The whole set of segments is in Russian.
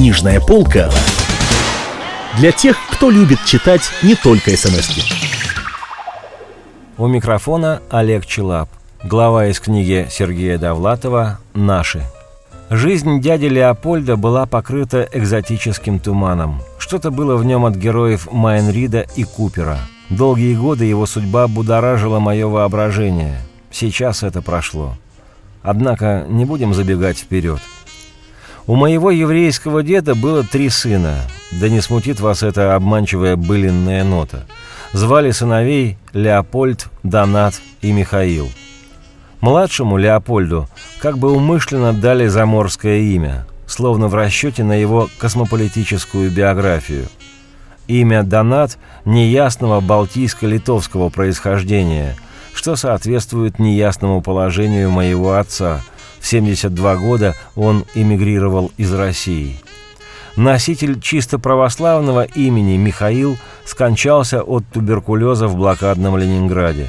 Книжная полка для тех, кто любит читать не только смс -ки. У микрофона Олег Челап. Глава из книги Сергея Довлатова «Наши». Жизнь дяди Леопольда была покрыта экзотическим туманом. Что-то было в нем от героев Майнрида и Купера. Долгие годы его судьба будоражила мое воображение. Сейчас это прошло. Однако не будем забегать вперед. У моего еврейского деда было три сына. Да не смутит вас эта обманчивая былинная нота. Звали сыновей Леопольд, Донат и Михаил. Младшему Леопольду как бы умышленно дали заморское имя, словно в расчете на его космополитическую биографию. Имя Донат неясного балтийско-литовского происхождения, что соответствует неясному положению моего отца – в 72 года он эмигрировал из России. Носитель чисто православного имени Михаил скончался от туберкулеза в блокадном Ленинграде.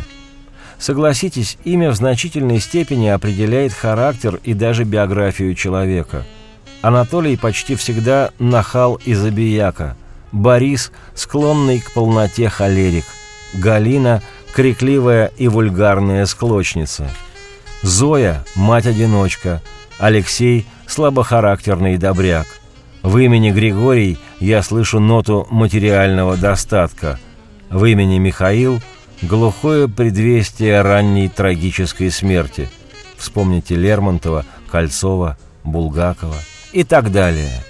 Согласитесь, имя в значительной степени определяет характер и даже биографию человека. Анатолий почти всегда нахал и забияка. Борис – склонный к полноте холерик. Галина – крикливая и вульгарная склочница – Зоя – мать-одиночка, Алексей – слабохарактерный добряк. В имени Григорий я слышу ноту материального достатка. В имени Михаил – глухое предвестие ранней трагической смерти. Вспомните Лермонтова, Кольцова, Булгакова и так далее.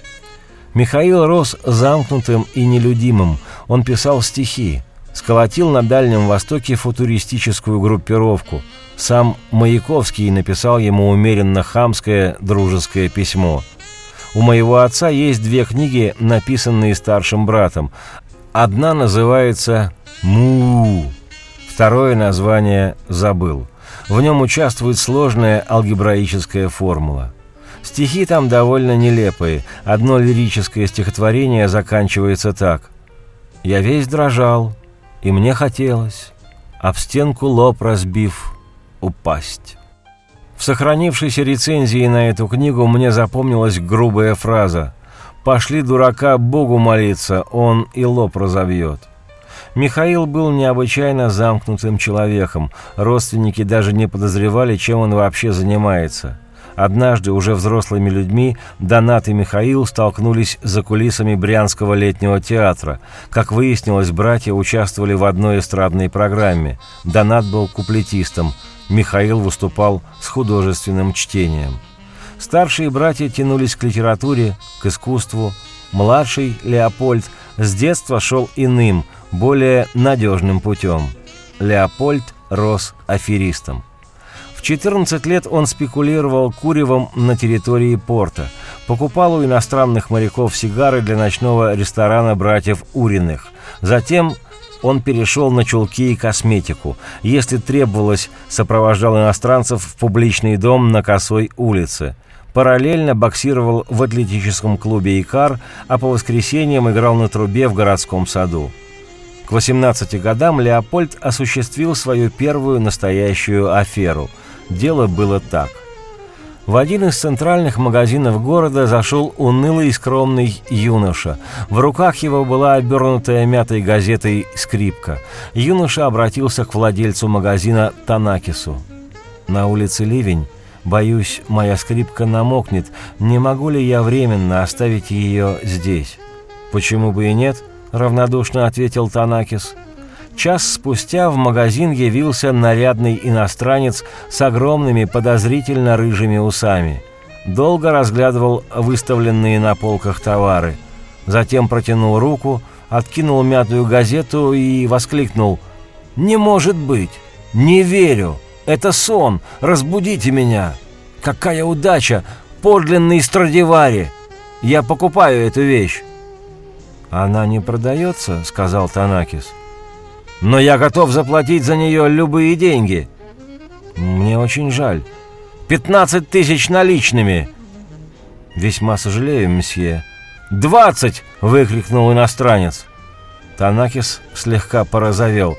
Михаил рос замкнутым и нелюдимым. Он писал стихи, сколотил на Дальнем Востоке футуристическую группировку – сам Маяковский написал ему умеренно хамское дружеское письмо. У моего отца есть две книги, написанные старшим братом. Одна называется «Му», второе название забыл. В нем участвует сложная алгебраическая формула. Стихи там довольно нелепые. Одно лирическое стихотворение заканчивается так. «Я весь дрожал, и мне хотелось, об стенку лоб разбив, упасть. В сохранившейся рецензии на эту книгу мне запомнилась грубая фраза «Пошли дурака Богу молиться, он и лоб разовьет». Михаил был необычайно замкнутым человеком, родственники даже не подозревали, чем он вообще занимается. Однажды, уже взрослыми людьми, Донат и Михаил столкнулись за кулисами Брянского летнего театра. Как выяснилось, братья участвовали в одной эстрадной программе. Донат был куплетистом – Михаил выступал с художественным чтением. Старшие братья тянулись к литературе, к искусству. Младший, Леопольд, с детства шел иным, более надежным путем. Леопольд рос аферистом. В 14 лет он спекулировал куревом на территории порта, покупал у иностранных моряков сигары для ночного ресторана братьев Уриных. Затем он перешел на чулки и косметику. Если требовалось, сопровождал иностранцев в публичный дом на Косой улице. Параллельно боксировал в атлетическом клубе «Икар», а по воскресеньям играл на трубе в городском саду. К 18 годам Леопольд осуществил свою первую настоящую аферу. Дело было так. В один из центральных магазинов города зашел унылый и скромный юноша. В руках его была обернутая мятой газетой скрипка. Юноша обратился к владельцу магазина Танакису. «На улице ливень. Боюсь, моя скрипка намокнет. Не могу ли я временно оставить ее здесь?» «Почему бы и нет?» — равнодушно ответил Танакис. Час спустя в магазин явился нарядный иностранец с огромными подозрительно рыжими усами. Долго разглядывал выставленные на полках товары. Затем протянул руку, откинул мятую газету и воскликнул «Не может быть! Не верю! Это сон! Разбудите меня! Какая удача! Подлинный Страдивари! Я покупаю эту вещь!» «Она не продается?» — сказал Танакис. — но я готов заплатить за нее любые деньги. Мне очень жаль. Пятнадцать тысяч наличными. Весьма сожалею, месье. «Двадцать!» — выкрикнул иностранец. Танакис слегка порозовел.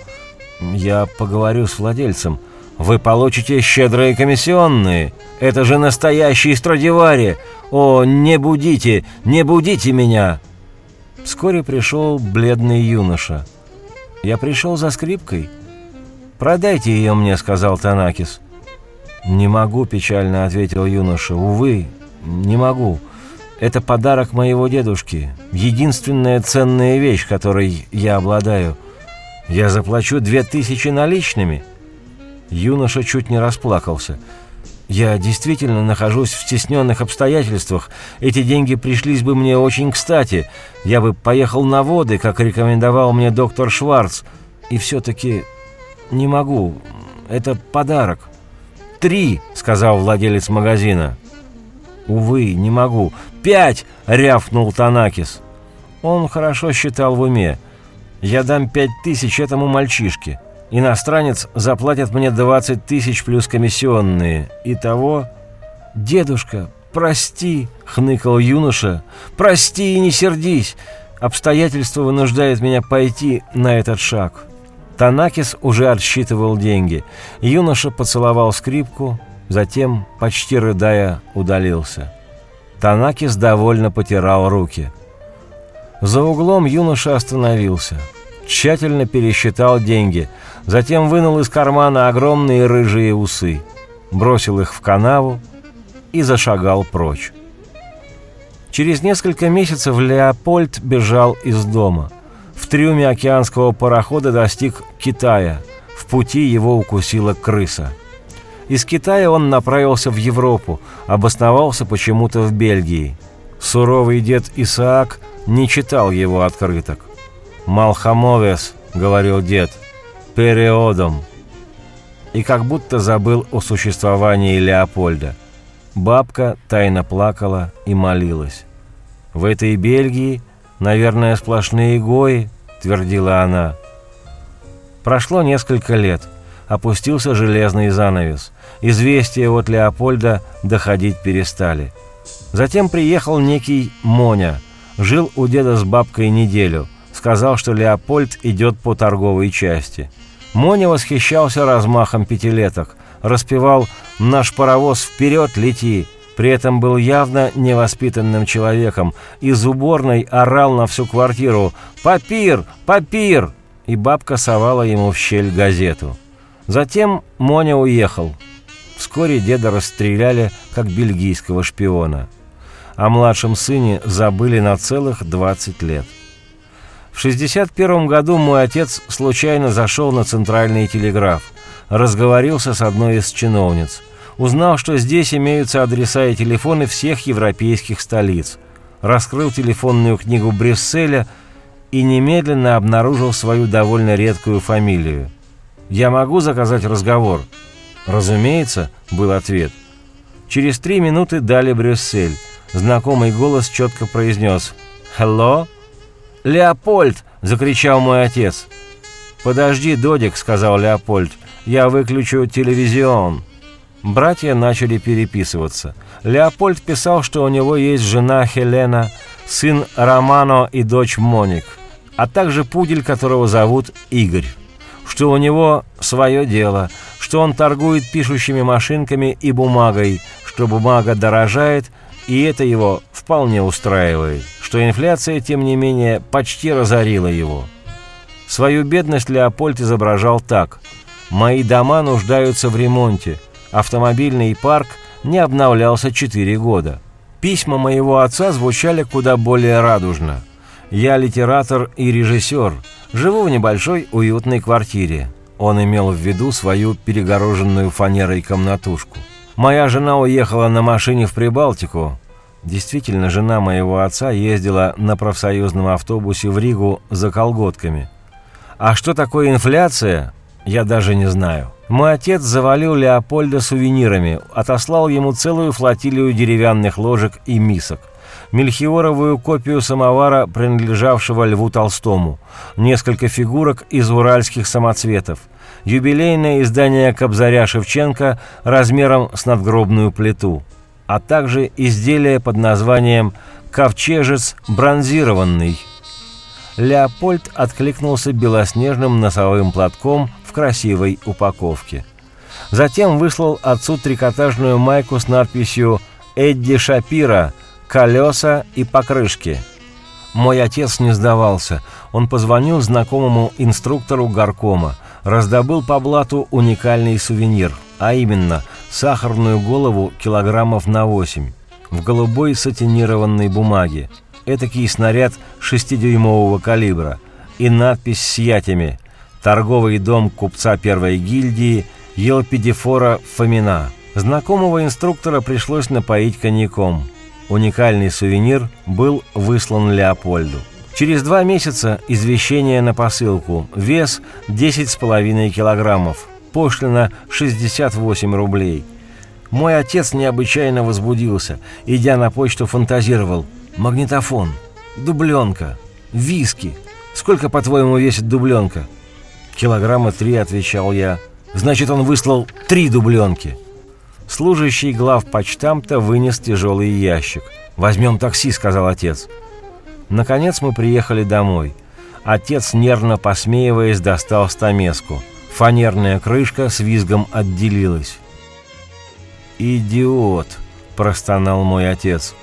«Я поговорю с владельцем. Вы получите щедрые комиссионные. Это же настоящий Страдивари. О, не будите, не будите меня!» Вскоре пришел бледный юноша. «Я пришел за скрипкой». «Продайте ее мне», — сказал Танакис. «Не могу», — печально ответил юноша. «Увы, не могу. Это подарок моего дедушки. Единственная ценная вещь, которой я обладаю. Я заплачу две тысячи наличными». Юноша чуть не расплакался. «Я действительно нахожусь в стесненных обстоятельствах. Эти деньги пришлись бы мне очень кстати. Я бы поехал на воды, как рекомендовал мне доктор Шварц. И все-таки не могу. Это подарок». «Три!» — сказал владелец магазина. «Увы, не могу. Пять!» — рявкнул Танакис. Он хорошо считал в уме. «Я дам пять тысяч этому мальчишке. Иностранец заплатит мне двадцать тысяч плюс комиссионные. Итого...» «Дедушка, прости!» — хныкал юноша. «Прости и не сердись! Обстоятельства вынуждают меня пойти на этот шаг». Танакис уже отсчитывал деньги. Юноша поцеловал скрипку, затем, почти рыдая, удалился. Танакис довольно потирал руки. За углом юноша остановился. Тщательно пересчитал деньги, затем вынул из кармана огромные рыжие усы, бросил их в канаву и зашагал прочь. Через несколько месяцев Леопольд бежал из дома. В трюме океанского парохода достиг Китая. В пути его укусила крыса – из Китая он направился в Европу, обосновался почему-то в Бельгии. Суровый дед Исаак не читал его открыток. «Малхамовес», — говорил дед, — «периодом». И как будто забыл о существовании Леопольда. Бабка тайно плакала и молилась. «В этой Бельгии, наверное, сплошные гои», — твердила она. Прошло несколько лет опустился железный занавес. Известия от Леопольда доходить перестали. Затем приехал некий Моня. Жил у деда с бабкой неделю. Сказал, что Леопольд идет по торговой части. Моня восхищался размахом пятилеток. Распевал «Наш паровоз вперед лети!» При этом был явно невоспитанным человеком. Из уборной орал на всю квартиру «Папир! Папир!» И бабка совала ему в щель газету. Затем Моня уехал. Вскоре деда расстреляли как бельгийского шпиона. О младшем сыне забыли на целых 20 лет. В 61 году мой отец случайно зашел на центральный телеграф, разговорился с одной из чиновниц, узнал, что здесь имеются адреса и телефоны всех европейских столиц, раскрыл телефонную книгу Брюсселя и немедленно обнаружил свою довольно редкую фамилию – «Я могу заказать разговор?» «Разумеется», — был ответ. Через три минуты дали Брюссель. Знакомый голос четко произнес «Hello?» «Леопольд!» — закричал мой отец. «Подожди, Додик», — сказал Леопольд, — «я выключу телевизион». Братья начали переписываться. Леопольд писал, что у него есть жена Хелена, сын Романо и дочь Моник, а также пудель, которого зовут Игорь что у него свое дело, что он торгует пишущими машинками и бумагой, что бумага дорожает, и это его вполне устраивает, что инфляция, тем не менее, почти разорила его. Свою бедность Леопольд изображал так. «Мои дома нуждаются в ремонте. Автомобильный парк не обновлялся четыре года». Письма моего отца звучали куда более радужно. «Я литератор и режиссер. Живу в небольшой уютной квартире. Он имел в виду свою перегороженную фанерой комнатушку. Моя жена уехала на машине в Прибалтику. Действительно, жена моего отца ездила на профсоюзном автобусе в Ригу за колготками. А что такое инфляция, я даже не знаю. Мой отец завалил Леопольда сувенирами, отослал ему целую флотилию деревянных ложек и мисок мельхиоровую копию самовара, принадлежавшего Льву Толстому, несколько фигурок из уральских самоцветов, юбилейное издание Кобзаря Шевченко размером с надгробную плиту, а также изделие под названием «Ковчежец бронзированный». Леопольд откликнулся белоснежным носовым платком в красивой упаковке. Затем выслал отцу трикотажную майку с надписью «Эдди Шапира. Колеса и покрышки». Мой отец не сдавался. Он позвонил знакомому инструктору горкома, раздобыл по блату уникальный сувенир, а именно сахарную голову килограммов на 8 в голубой сатинированной бумаге, этакий снаряд шестидюймового калибра и надпись с ятями «Торговый дом купца первой гильдии Елпидифора Фомина». Знакомого инструктора пришлось напоить коньяком. Уникальный сувенир был выслан Леопольду. Через два месяца извещение на посылку. Вес 10,5 килограммов. Пошлина 68 рублей. Мой отец необычайно возбудился. Идя на почту, фантазировал. Магнитофон, дубленка, виски. Сколько, по-твоему, весит дубленка? Килограмма три, отвечал я. Значит, он выслал три дубленки. Служащий глав почтамта вынес тяжелый ящик. «Возьмем такси», — сказал отец. Наконец мы приехали домой. Отец, нервно посмеиваясь, достал стамеску. Фанерная крышка с визгом отделилась. «Идиот!» – простонал мой отец.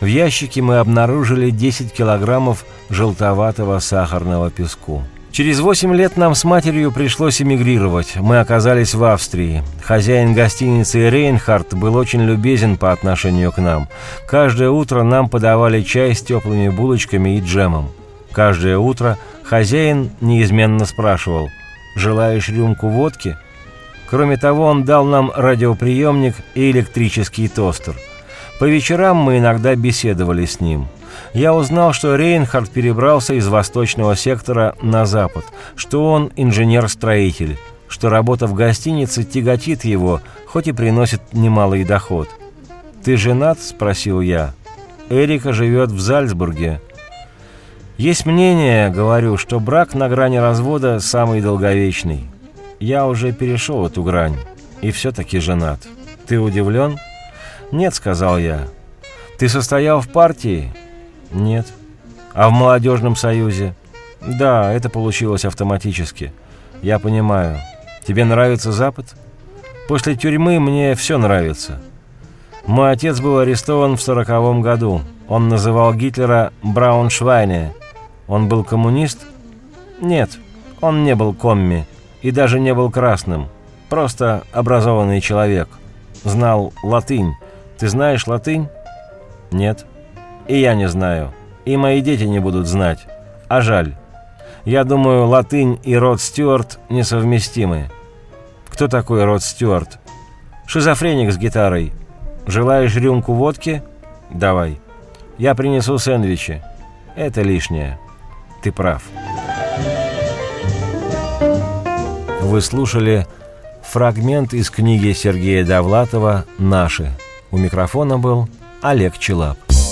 В ящике мы обнаружили 10 килограммов желтоватого сахарного песку. Через восемь лет нам с матерью пришлось эмигрировать. Мы оказались в Австрии. Хозяин гостиницы Рейнхард был очень любезен по отношению к нам. Каждое утро нам подавали чай с теплыми булочками и джемом. Каждое утро хозяин неизменно спрашивал «Желаешь рюмку водки?» Кроме того, он дал нам радиоприемник и электрический тостер. По вечерам мы иногда беседовали с ним – я узнал, что Рейнхард перебрался из восточного сектора на запад, что он инженер-строитель, что работа в гостинице тяготит его, хоть и приносит немалый доход. «Ты женат?» – спросил я. «Эрика живет в Зальцбурге». «Есть мнение, — говорю, — что брак на грани развода самый долговечный. Я уже перешел эту грань, и все-таки женат. Ты удивлен?» «Нет», — сказал я. «Ты состоял в партии?» Нет. А в молодежном союзе? Да, это получилось автоматически. Я понимаю. Тебе нравится Запад? После тюрьмы мне все нравится. Мой отец был арестован в сороковом году. Он называл Гитлера Брауншвайне. Он был коммунист? Нет, он не был комми и даже не был красным. Просто образованный человек. Знал латынь. Ты знаешь латынь? Нет. И я не знаю. И мои дети не будут знать. А жаль. Я думаю, латынь и Род Стюарт несовместимы. Кто такой Род Стюарт? Шизофреник с гитарой. Желаешь рюмку водки? Давай. Я принесу сэндвичи. Это лишнее. Ты прав. Вы слушали фрагмент из книги Сергея Довлатова «Наши». У микрофона был Олег Челап.